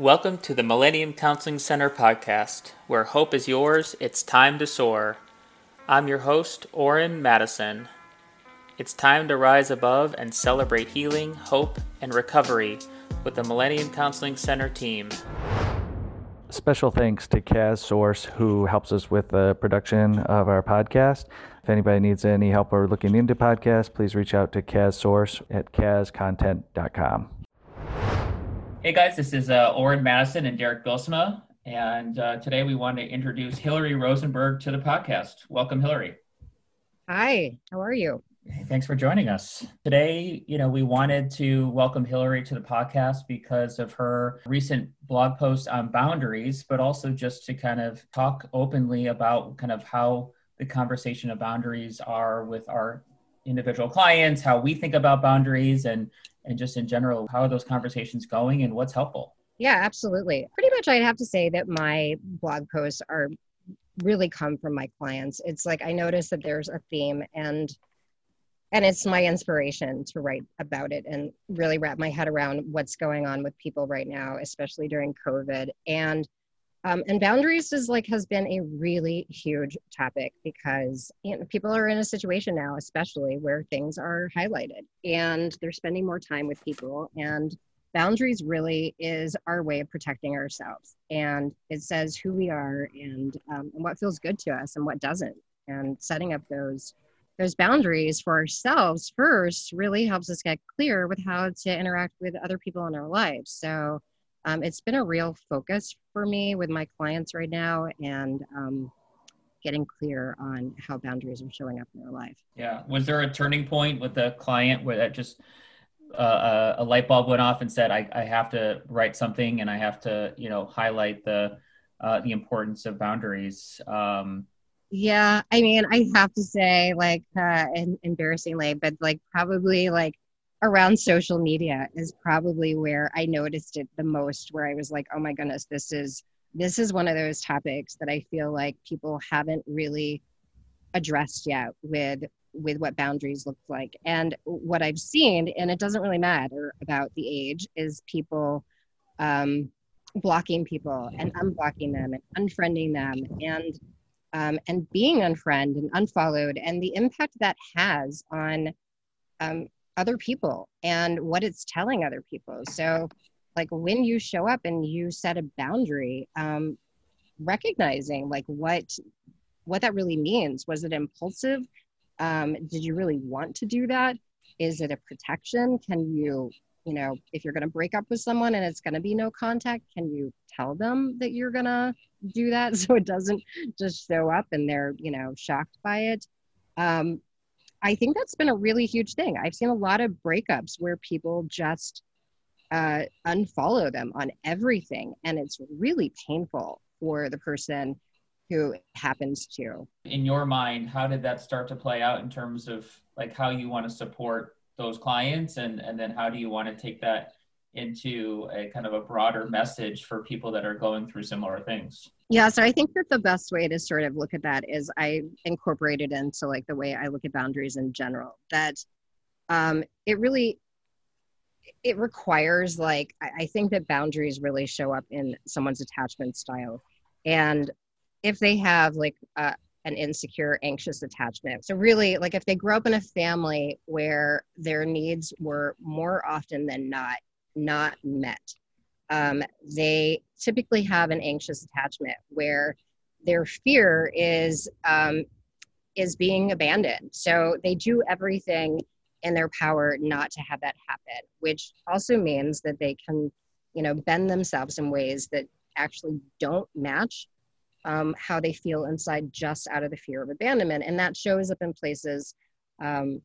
Welcome to the Millennium Counseling Center podcast, where hope is yours, it's time to soar. I'm your host, Oren Madison. It's time to rise above and celebrate healing, hope, and recovery with the Millennium Counseling Center team. Special thanks to Kaz Source, who helps us with the production of our podcast. If anybody needs any help or looking into podcasts, please reach out to Kaz Source at kazcontent.com. Hey guys, this is uh, Oren Madison and Derek Bilsma, and uh, today we want to introduce Hilary Rosenberg to the podcast. Welcome, Hilary. Hi, how are you? Hey, thanks for joining us. Today, you know, we wanted to welcome Hilary to the podcast because of her recent blog post on boundaries, but also just to kind of talk openly about kind of how the conversation of boundaries are with our individual clients, how we think about boundaries, and and just in general, how are those conversations going and what's helpful? Yeah, absolutely. Pretty much, I'd have to say that my blog posts are really come from my clients. It's like I notice that there's a theme and and it's my inspiration to write about it and really wrap my head around what's going on with people right now, especially during COVID. And um, and boundaries is like has been a really huge topic because you know, people are in a situation now, especially where things are highlighted and they're spending more time with people. And boundaries really is our way of protecting ourselves. And it says who we are and, um, and what feels good to us and what doesn't. And setting up those those boundaries for ourselves first really helps us get clear with how to interact with other people in our lives. So um, it's been a real focus for me with my clients right now and um, getting clear on how boundaries are showing up in their life. Yeah. Was there a turning point with the client where that just uh, uh, a light bulb went off and said, I, I have to write something and I have to, you know, highlight the, uh, the importance of boundaries. Um, yeah, I mean, I have to say, like, uh, embarrassingly, but like, probably like around social media is probably where I noticed it the most. Where I was like, oh my goodness, this is this is one of those topics that I feel like people haven't really addressed yet with with what boundaries look like. And what I've seen, and it doesn't really matter about the age, is people um, blocking people and unblocking them and unfriending them and um, and being unfriended and unfollowed and the impact that has on um, other people and what it's telling other people. So, like when you show up and you set a boundary, um, recognizing like what what that really means. Was it impulsive? Um, did you really want to do that? Is it a protection? Can you, you know, if you're going to break up with someone and it's going to be no contact, can you tell them that you're going to do that so it doesn't just show up and they're, you know, shocked by it? Um, I think that's been a really huge thing. I've seen a lot of breakups where people just uh, unfollow them on everything, and it's really painful for the person who happens to. In your mind, how did that start to play out in terms of like how you want to support those clients and and then how do you want to take that into a kind of a broader message for people that are going through similar things? Yeah, so I think that the best way to sort of look at that is I incorporated it into like the way I look at boundaries in general. That um, it really it requires like I think that boundaries really show up in someone's attachment style, and if they have like an insecure, anxious attachment. So really, like if they grow up in a family where their needs were more often than not not met. Um, they typically have an anxious attachment where their fear is um, is being abandoned. So they do everything in their power not to have that happen, which also means that they can, you know, bend themselves in ways that actually don't match um, how they feel inside just out of the fear of abandonment. And that shows up in places um,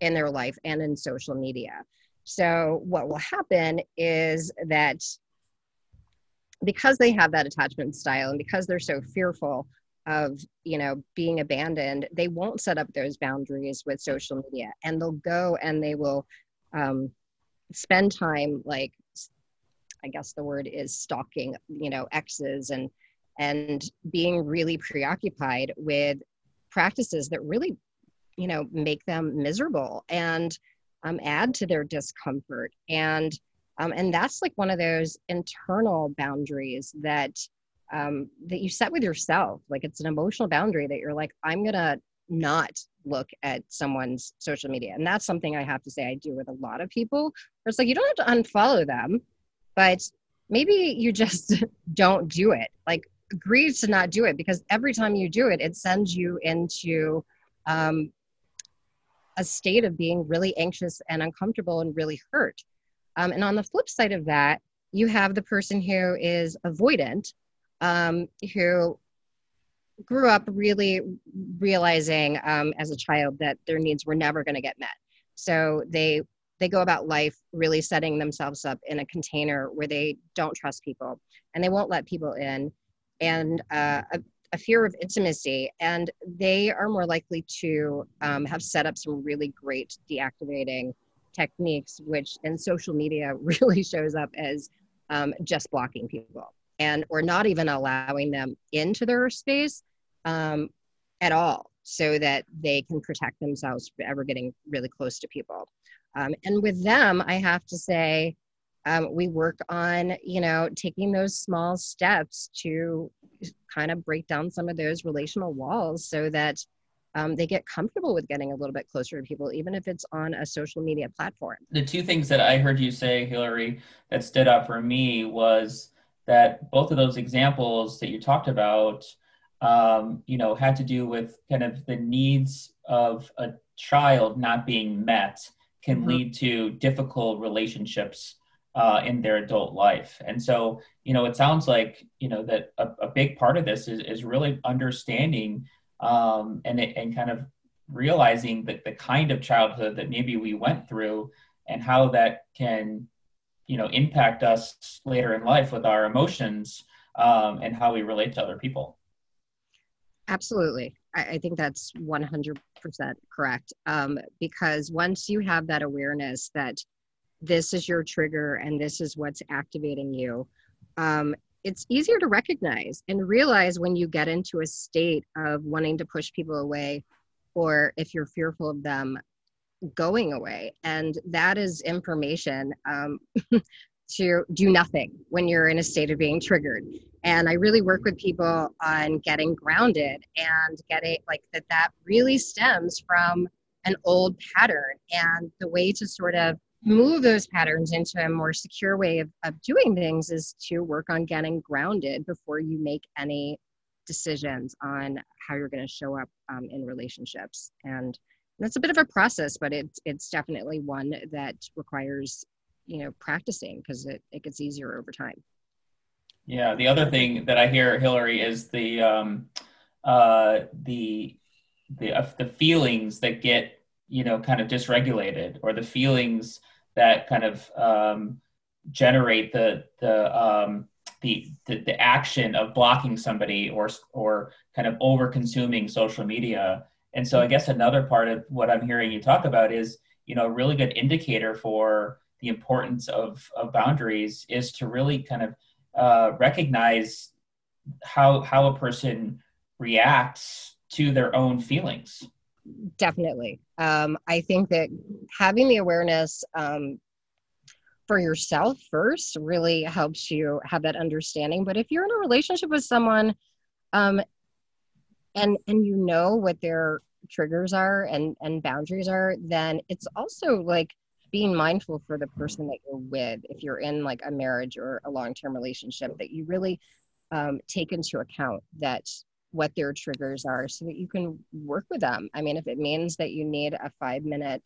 in their life and in social media. So, what will happen is that because they have that attachment style and because they're so fearful of you know being abandoned they won't set up those boundaries with social media. And they'll go and they will um, spend time like i guess the word is stalking you know exes and and being really preoccupied with practices that really you know make them miserable. And um, add to their discomfort. And Um, and that's like one of those internal boundaries that um, that you set with yourself. Like it's an emotional boundary that you're like, I'm gonna not look at someone's social media. And that's something I have to say I do with a lot of people. Where it's like you don't have to unfollow them, but maybe you just don't do it. Like agree to not do it because every time you do it, it sends you into um, a state of being really anxious and uncomfortable and really hurt. Um, and on the flip side of that, you have the person who is avoidant, um, who grew up really realizing um, as a child that their needs were never going to get met. So they they go about life really setting themselves up in a container where they don't trust people and they won't let people in, and uh, a, fear of intimacy, and they are more likely to um, have set up some really great deactivating techniques, which in social media really shows up as um, just blocking people and or not even allowing them into their space um, at all so that they can protect themselves from ever getting really close to people. Um, and with them i have to say um, we work on you know taking those small steps to kind of break down some of those relational walls so that um, they get comfortable with getting a little bit closer to people, even if it's on a social media platform. The two things that I heard you say, Hilary, that stood out for me was that both of those examples that you talked about, um, you know, had to do with kind of the needs of a child not being met can mm-hmm. lead to difficult relationships uh, in their adult life. And so, you know, it sounds like, you know, that a, a big part of this is, is really understanding um, and, and kind of realizing that the kind of childhood that maybe we went through and how that can you know impact us later in life with our emotions um, and how we relate to other people. Absolutely. I, I think that's 100% correct. Um, because once you have that awareness that this is your trigger and this is what's activating you um, it's easier to recognize and realize when you get into a state of wanting to push people away or if you're fearful of them going away. And that is information um, to do nothing when you're in a state of being triggered. And I really work with people on getting grounded and getting like that, that really stems from an old pattern. And the way to sort of move those patterns into a more secure way of, of doing things is to work on getting grounded before you make any decisions on how you're going to show up um, in relationships. And that's a bit of a process, but it's it's definitely one that requires you know practicing because it, it gets easier over time. Yeah, the other thing that I hear, Hilary, is the um, uh, the the uh, the feelings that get you know kind of dysregulated, or the feelings that kind of um, generate the the um, the, the, the action of blocking somebody or or kind of over consuming social media and so I guess another part of what I'm hearing you talk about is, you know, a really good indicator for the importance of, of boundaries is to really kind of uh, recognize how how a person reacts to their own feelings. Definitely, um, I think that having the awareness um, for yourself first really helps you have that understanding. But if you're in a relationship with someone um, and and you know what their triggers are and and boundaries are then it's also like being mindful for the person that you're with if you're in like a marriage or a long-term relationship that you really um, take into account that what their triggers are so that you can work with them. I mean if it means that you need a five minute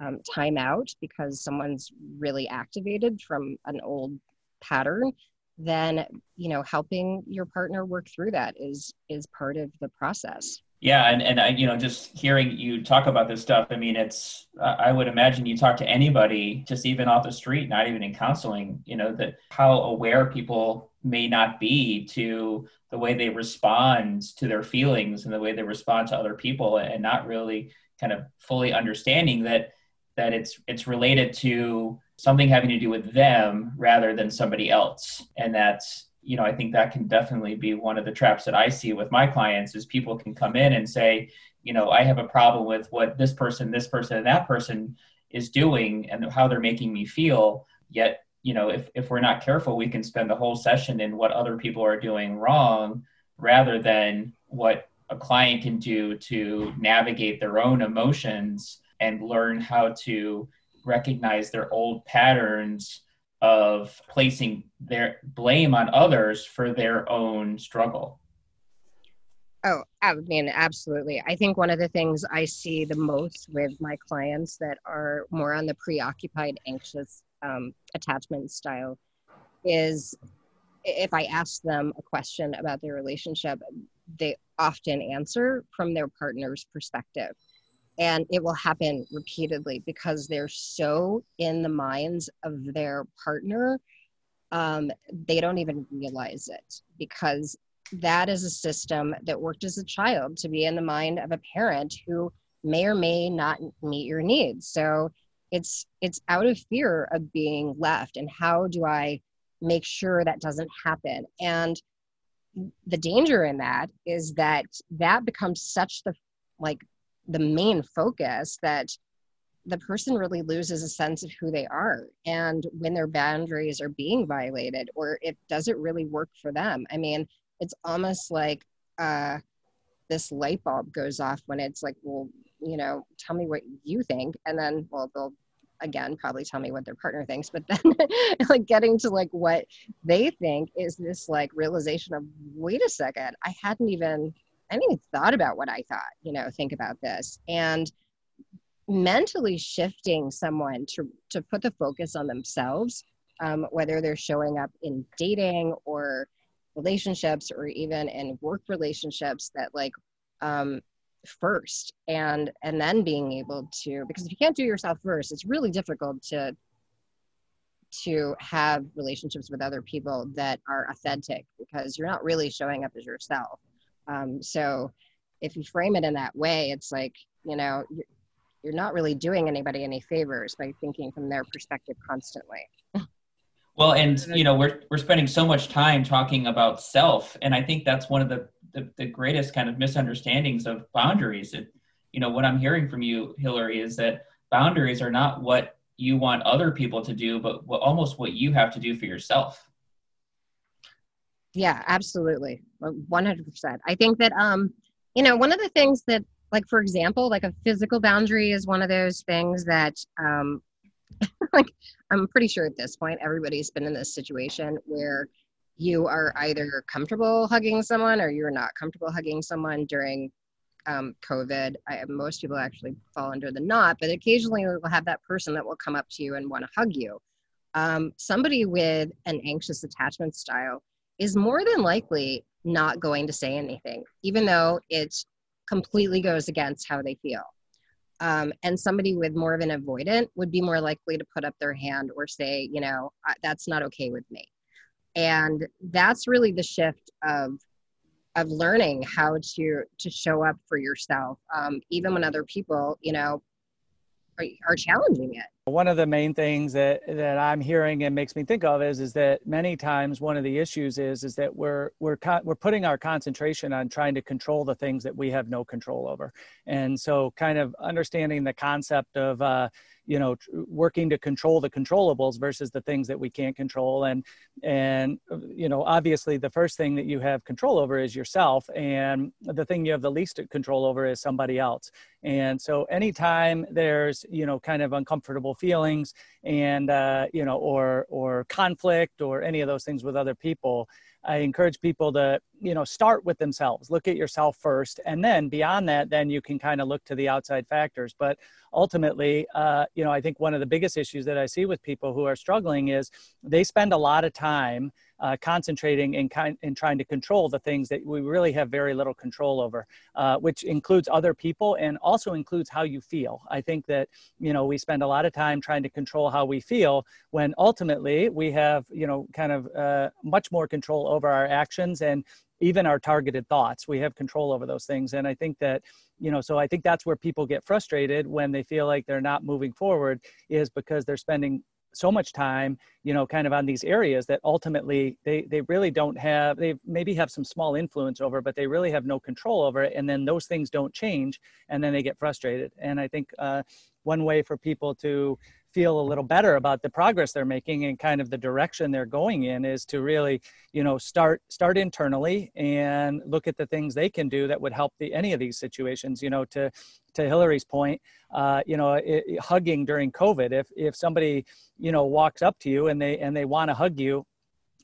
um, timeout because someone's really activated from an old pattern then you know helping your partner work through that is is part of the process. Yeah and and i you know just hearing you talk about this stuff i mean it's i would imagine you talk to anybody just even off the street not even in counseling you know that how aware people may not be to the way they respond to their feelings and the way they respond to other people and not really kind of fully understanding that that it's it's related to something having to do with them rather than somebody else. And that's you know i think that can definitely be one of the traps that i see with my clients is people can come in and say you know i have a problem with what this person this person and that person is doing and how they're making me feel yet you know if, if we're not careful we can spend the whole session in what other people are doing wrong rather than what a client can do to navigate their own emotions and learn how to recognize their old patterns of placing their blame on others for their own struggle. Oh, I mean, absolutely. I think one of the things I see the most with my clients that are more on the preoccupied, anxious um, attachment style is if I ask them a question about their relationship, they often answer from their partner's perspective. And it will happen repeatedly because they're so in the minds of their partner um, they don't even realize it because that is a system that worked as a child to be in the mind of a parent who may or may not meet your needs. So it's it's out of fear of being left and how do i make sure that doesn't happen? And the danger in that is that that becomes such the like the main focus that the person really loses a sense of who they are and when their boundaries are being violated or it really work for them? I mean it's almost like uh, this light bulb goes off when it's like well you know tell me what you think and then well they'll again probably tell me what their partner thinks but then like getting to like what they think is this like realization of wait a second i hadn't even I hadn't even thought about what I thought, you know, think about this. And mentally shifting someone to, to put the focus on themselves, um, whether they're showing up in dating or relationships or even in work relationships that like um, first and and then being able to because if you can't do yourself first it's really difficult to to have relationships with other people that are authentic because you're not really showing up as yourself um, so if you frame it in that way, it's like, you know, you're, not really doing anybody any favors by thinking from their perspective constantly. well, and you know, we're we're spending so much time talking about self, and I think that's one of the the, the greatest kind of misunderstandings of boundaries. It, you know, what I'm hearing from you, Hilary, is that boundaries are not what you want other people to do, but what, almost what you have to do for yourself. Yeah, absolutely. 100%. I think that, um, you know, one of the things that, like, for example, like a physical boundary is one of those things that, um, like, I'm pretty sure at this point, everybody's been in this situation where you are either comfortable hugging someone or you're not comfortable hugging someone during um, COVID. I, most people actually fall under the not, but occasionally we'll have that person that will come up to you and want to hug you. Um, somebody with an anxious attachment style is more than likely not going to say anything, even though it completely goes against how they feel. Um, and somebody with more of an avoidant would be more likely to put up their hand or say, you know, that's not okay with me. And that's really the shift of of learning how to to show up for yourself, um, even when other people, you know, are, are challenging it. One of the main things that, that I'm hearing and makes me think of is is that many times one of the issues is is that we're we're co- we're putting our concentration on trying to control the things that we have no control over, and so kind of understanding the concept of uh, you know working to control the controllables versus the things that we can't control. And and you know obviously the first thing that you have control over is yourself and the thing you have the least control over is somebody else. And so anytime there's you know kind of uncomfortable feelings and uh, you know or or conflict or any of those things with other people I encourage people to, you know, start with themselves, look at yourself first, and then beyond that, then you can kind of look to the outside factors. But ultimately, uh, you know, I think one of the biggest issues that I see with people who are struggling is they spend a lot of time uh, concentrating and kind and trying to control the things that we really have very little control over, uh, which includes other people and also includes how you feel. I think that you know we spend a lot of time trying to control how we feel when ultimately we have you know kind of uh, much more control over our actions and even our targeted thoughts we have control over those things and i think that you know so i think that's where people get frustrated when they feel like they're not moving forward is because they're spending so much time you know kind of on these areas that ultimately they they really don't have they maybe have some small influence over but they really have no control over it. And then those things don't change and then they get frustrated. And i think uh, one way for people to feel a little better about the progress they're making and kind of the direction they're going in is to really you know start start internally and look at the things they can do that would help the any of these situations. You know to to hilary's point uh, you know it, hugging during covid if if somebody you know walks up to you and they and they want to hug you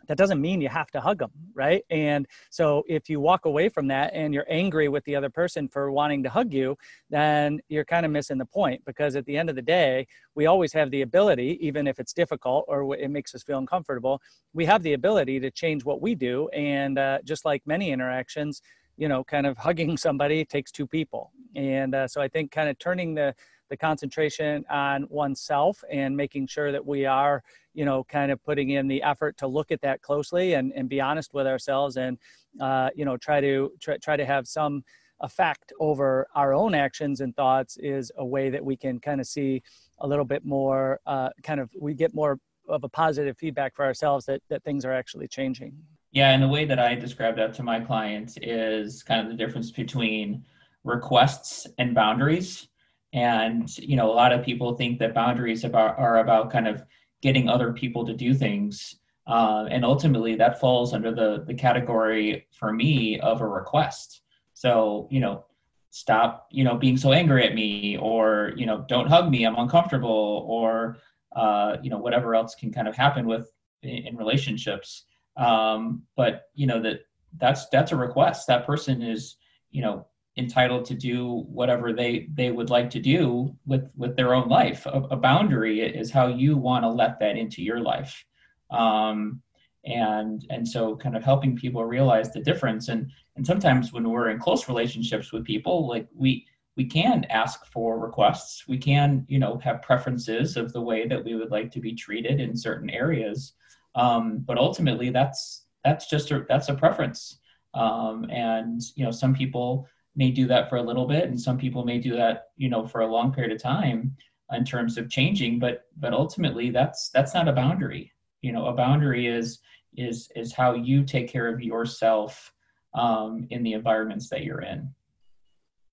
that doesn't mean you have to hug them right? And so if you walk away from that and you're angry with the other person for wanting to hug you then you're kind of missing the point because at the end of the day we always have the ability even if it's difficult or it makes us feel uncomfortable we have the ability to change what we do. And uh, just like many interactions you know kind of hugging somebody takes two people. And uh, so i think kind of turning the the concentration on oneself and making sure that we are you know kind of putting in the effort to look at that closely and, and be honest with ourselves and uh, you know try to try, try to have some effect over our own actions and thoughts is a way that we can kind of see a little bit more uh, kind of we get more of a positive feedback for ourselves that, that things are actually changing. Yeah and the way that i describe that to my clients is kind of the difference between requests and boundaries and you know a lot of people think that boundaries about are about kind of getting other people to do things. Uh, and ultimately that falls under the the category for me of a request. So you know stop you know being so angry at me or you know don't hug me i'm uncomfortable or uh, you know whatever else can kind of happen with in relationships. Um, but you know that that's that's a request. That person is you know entitled to do whatever they they would like to do with with their own life. A, a boundary is how you want to let that into your life. Um, and and so kind of helping people realize the difference. And and sometimes when we're in close relationships with people like we we can ask for requests. We can you know have preferences of the way that we would like to be treated in certain areas. Um, but ultimately that's that's just a that's a preference. Um, and you know some people may do that for a little bit and some people may do that you know for a long period of time in terms of changing but but ultimately that's that's not a boundary. You know a boundary is is is how you take care of yourself um, in the environments that you're in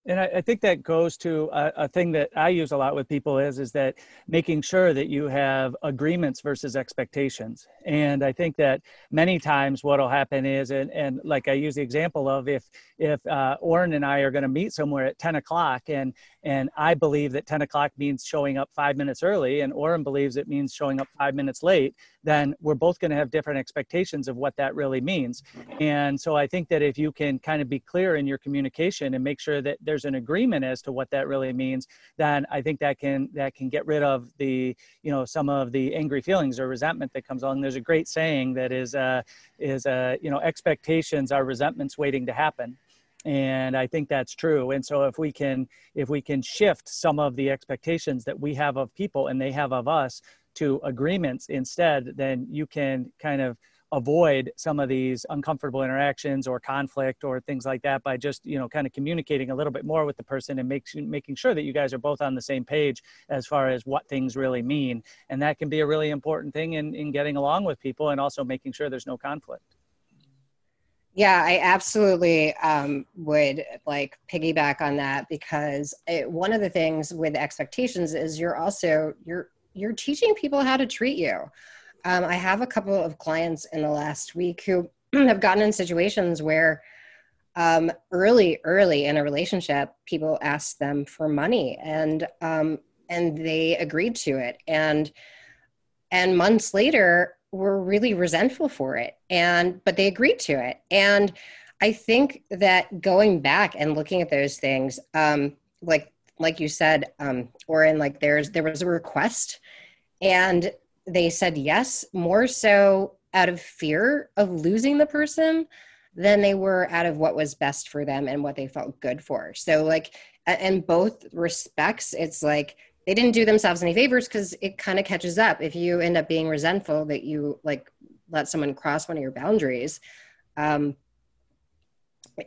and I, I, think that goes to a, a, thing that I use a lot with people is is that making sure that you have agreements versus expectations. And I think that many times what'll happen is, and, and like I use the example of if if uh, Oren and I are going to meet somewhere at 10 o'clock, and and I believe that 10 o'clock means showing up five minutes early, and Oren believes it means showing up five minutes late, then we're both going to have different expectations of what that really means. And so I think that if you can kind of be clear in your communication and make sure that there's an agreement as to what that really means, then I think that can that can get rid of the you know some of the angry feelings or resentment that comes along. There's a great saying that is uh, is uh, you know expectations are resentments waiting to happen and i think that's true. And so if we can if we can shift some of the expectations that we have of people and they have of us to agreements instead then you can kind of avoid some of these uncomfortable interactions or conflict or things like that by just you know kind of communicating a little bit more with the person and makes making sure that you guys are both on the same page as far as what things really mean. And that can be a really important thing in, in getting along with people and also making sure there's no conflict yeah, I absolutely um, would like piggyback on that because it, one of the things with expectations is you're also you're you're teaching people how to treat you. Um, I have a couple of clients in the last week who have gotten in situations where um, early, early in a relationship, people asked them for money and um, and they agreed to it, and and months later, were really resentful for it and but they agreed to it. And i think that going back and looking at those things um like like you said um Oren like there's there was a request and they said yes more so out of fear of losing the person than they were out of what was best for them and what they felt good for. So like in both respects it's like they didn't do themselves any favors because it kind of catches up. If you end up being resentful that you like let someone cross one of your boundaries um,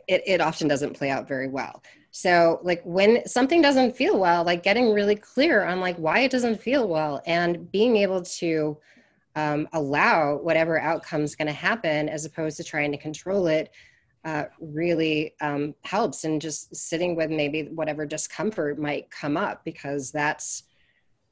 it, it often doesn't play out very well. So like when something doesn't feel well like getting really clear on like why it doesn't feel well and being able to um, allow whatever outcome is going to happen as opposed to trying to control it uh, really um, helps and just sitting with maybe whatever discomfort might come up because that's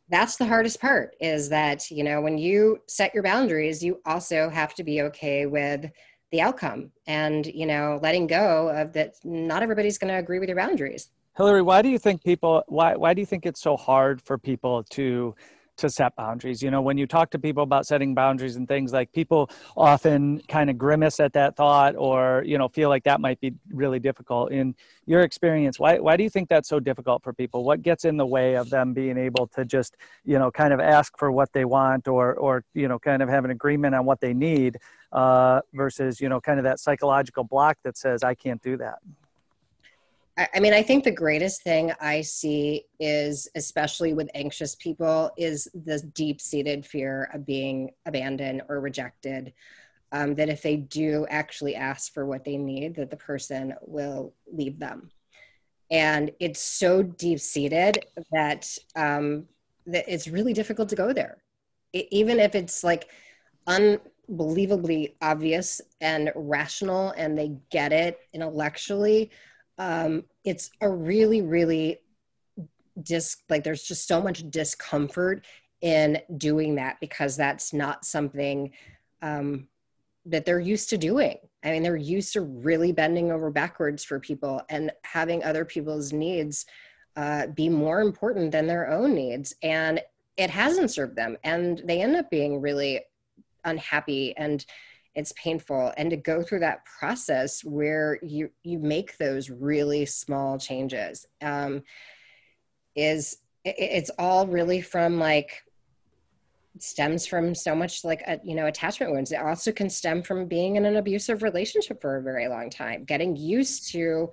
that's the hardest part is that you know when you set your boundaries you also have to be okay with the outcome and you know letting go of that not everybody's going to agree with your boundaries. Hilary why do you think people why why do you think it's so hard for people to to set boundaries. You know, when you talk to people about setting boundaries and things like people often kind of grimace at that thought or, you know, feel like that might be really difficult. In your experience, why, why do you think that's so difficult for people? What gets in the way of them being able to just, you know, kind of ask for what they want or, or, you know, kind of have an agreement on what they need uh, versus, you know, kind of that psychological block that says, I can't do that? I mean, I think the greatest thing I see is, especially with anxious people, is the deep seated fear of being abandoned or rejected. Um, that if they do actually ask for what they need, that the person will leave them. And it's so deep seated that, um, that it's really difficult to go there. It, even if it's like unbelievably obvious and rational and they get it intellectually um, it's a really, really dis like there's just so much discomfort in doing that because that's not something um, that they're used to doing. I mean, they're used to really bending over backwards for people and having other people's needs uh, be more important than their own needs. And it hasn't served them. And they end up being really unhappy and it's painful. And to go through that process where you you make those really small changes um, is it, it's all really from like stems from so much like a, you know attachment wounds. It also can stem from being in an abusive relationship for a very long time getting used to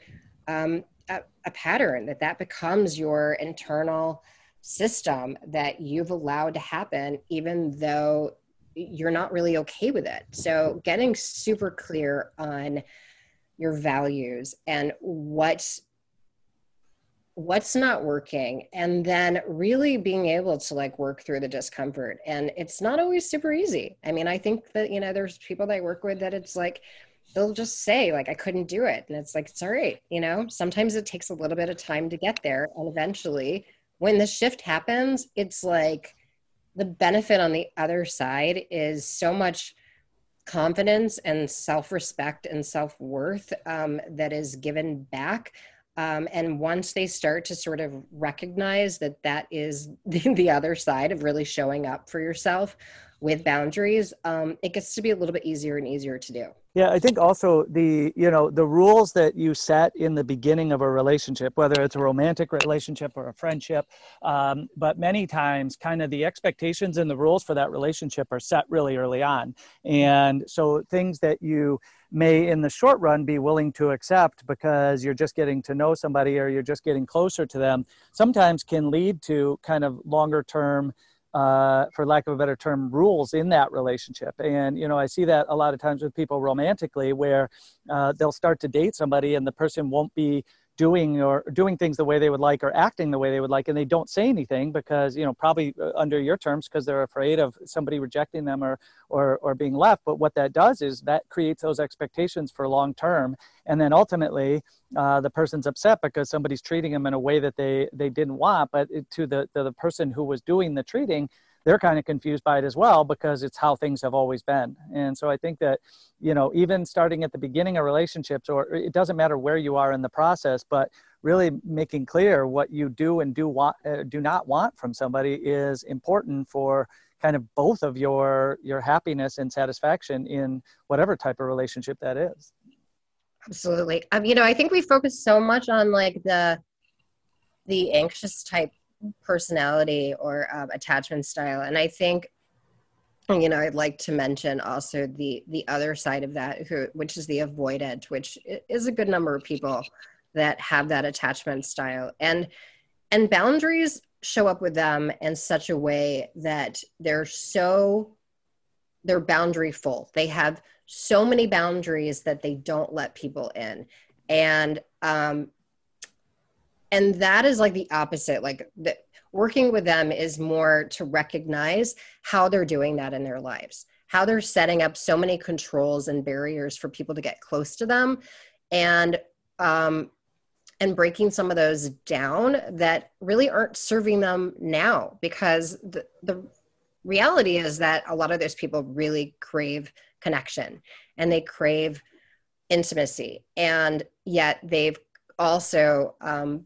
um, a, a pattern that that becomes your internal system that you've allowed to happen even though you're not really okay with it. So getting super clear on your values and what what's not working and then really being able to like work through the discomfort. And it's not always super easy. I mean i think that you know there's people that i work with that it's like they'll just say like i couldn't do it. And it's like it's all right you know? Sometimes it takes a little bit of time to get there and eventually when the shift happens it's like the benefit on the other side is so much confidence and self-respect and self-worth um, that is given back. Um, and once they start to sort of recognize that that is the, the other side of really showing up for yourself with boundaries um, it gets to be a little bit easier and easier to do yeah, I think also the you know the rules that you set in the beginning of a relationship, whether it's a romantic relationship or a friendship, um, but many times kind of the expectations and the rules for that relationship are set really early on, and so things that you may in the short run be willing to accept because you're just getting to know somebody or you're just getting closer to them sometimes can lead to kind of longer term uh, for lack of a better term, rules in that relationship. And, you know, I see that a lot of times with people romantically where uh, they'll start to date somebody and the person won't be doing or doing things the way they would like or acting the way they would like and they don't say anything because you know probably uh, under your terms because they're afraid of somebody rejecting them or or or being left. But what that does is that creates those expectations for long term. And then ultimately uh, the person's upset because somebody's treating them in a way that they they didn't want. But to the to the person who was doing the treating they're kind of confused by it as well because it's how things have always been. And so I think that, you know, even starting at the beginning of relationships, or it doesn't matter where you are in the process, but really making clear what you do and do want, uh, do not want from somebody is important for kind of both of your your happiness and satisfaction in whatever type of relationship that is. Absolutely. Um, you know, I think we focus so much on like the the anxious type personality or um, attachment style. And i think you know i'd like to mention also the the other side of that who, which is the avoidant which is a good number of people that have that attachment style. And and boundaries show up with them in such a way that they're so they're boundary full. They have so many boundaries that they don't let people in. And um and that is like the opposite like the, working with them is more to recognize how they're doing that in their lives how they're setting up so many controls and barriers for people to get close to them and um, and breaking some of those down that really aren't serving them now because the, the reality is that a lot of those people really crave connection and they crave intimacy. And yet they've also um,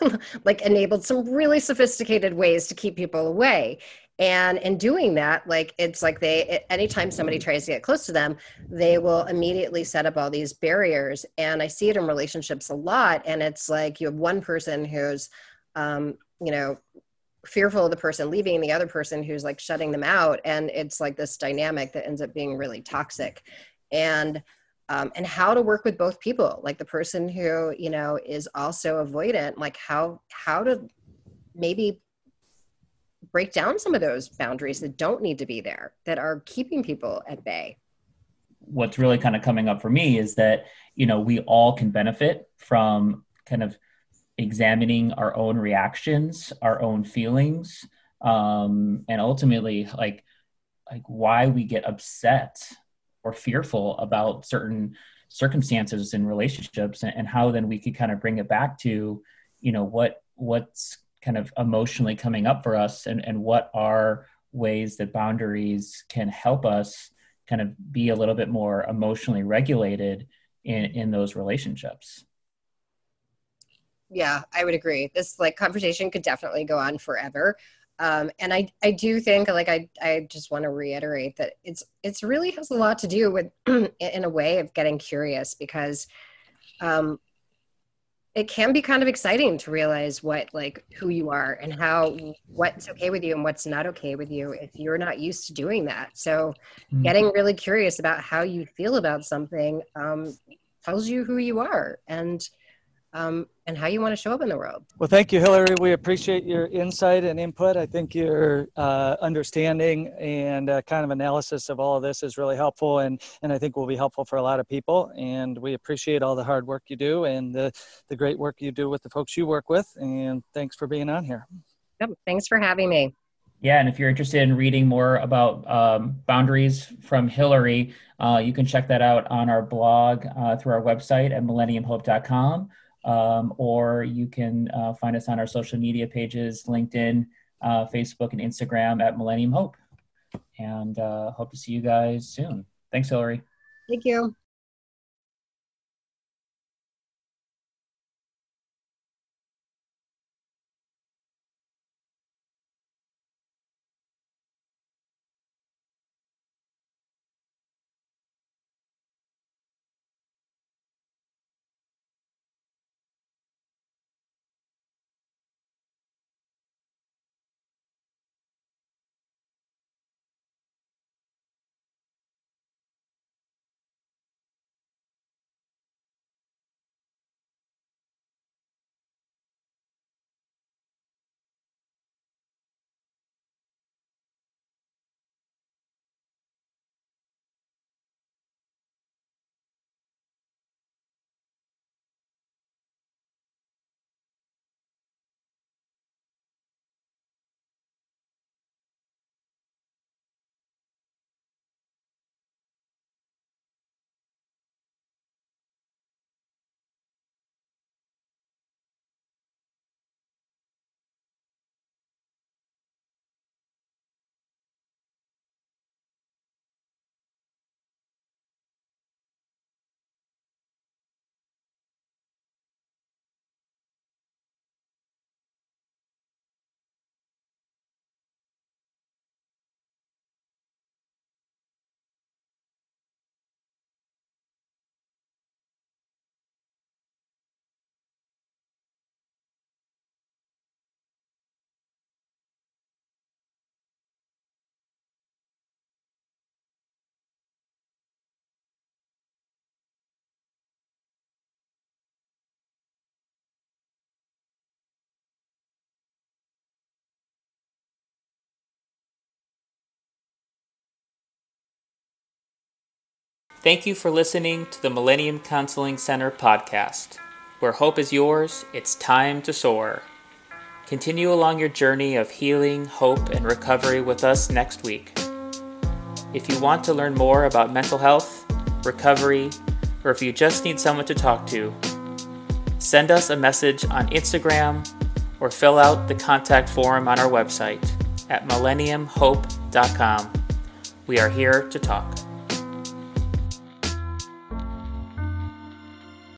like enabled some really sophisticated ways to keep people away. And in doing that like it's like they anytime somebody tries to get close to them they will immediately set up all these barriers. And i see it in relationships a lot. And it's like you have one person who's um, you know fearful of the person leaving the other person who's like shutting them out. And it's like this dynamic that ends up being really toxic. And um, and how to work with both people like the person who you know is also avoidant like how how to maybe break down some of those boundaries that don't need to be there that are keeping people at bay. What's really kind of coming up for me is that you know we all can benefit from kind of examining our own reactions our own feelings um, and ultimately like like why we get upset or fearful about certain circumstances in relationships and, and how then we could kind of bring it back to you know what what's kind of emotionally coming up for us and, and what are ways that boundaries can help us kind of be a little bit more emotionally regulated in, in those relationships. Yeah i would agree. This like conversation could definitely go on forever um, and I, I do think like I, I just want to reiterate that it's it's really has a lot to do with in a way of getting curious because um, it can be kind of exciting to realize what like who you are and how what's okay with you and what's not okay with you if you're not used to doing that so mm-hmm. getting really curious about how you feel about something um, tells you who you are and um, and how you want to show up in the world. Well, thank you, Hilary. We appreciate your insight and input. I think your uh, understanding and uh, kind of analysis of all of this is really helpful, and and I think will be helpful for a lot of people. And we appreciate all the hard work you do and the the great work you do with the folks you work with. And thanks for being on here. Yep. Thanks for having me. Yeah, and if you're interested in reading more about um, boundaries from Hilary, uh, you can check that out on our blog uh, through our website at millenniumhope.com um, or you can uh, find us on our social media pages LinkedIn, uh, Facebook, and Instagram at Millennium Hope. And uh, hope to see you guys soon. Thanks, Hilary. Thank you. Thank you for listening to the Millennium Counseling Center podcast. Where hope is yours, it's time to soar. Continue along your journey of healing, hope, and recovery with us next week. If you want to learn more about mental health, recovery, or if you just need someone to talk to, send us a message on Instagram or fill out the contact form on our website at millenniumhope.com. We are here to talk.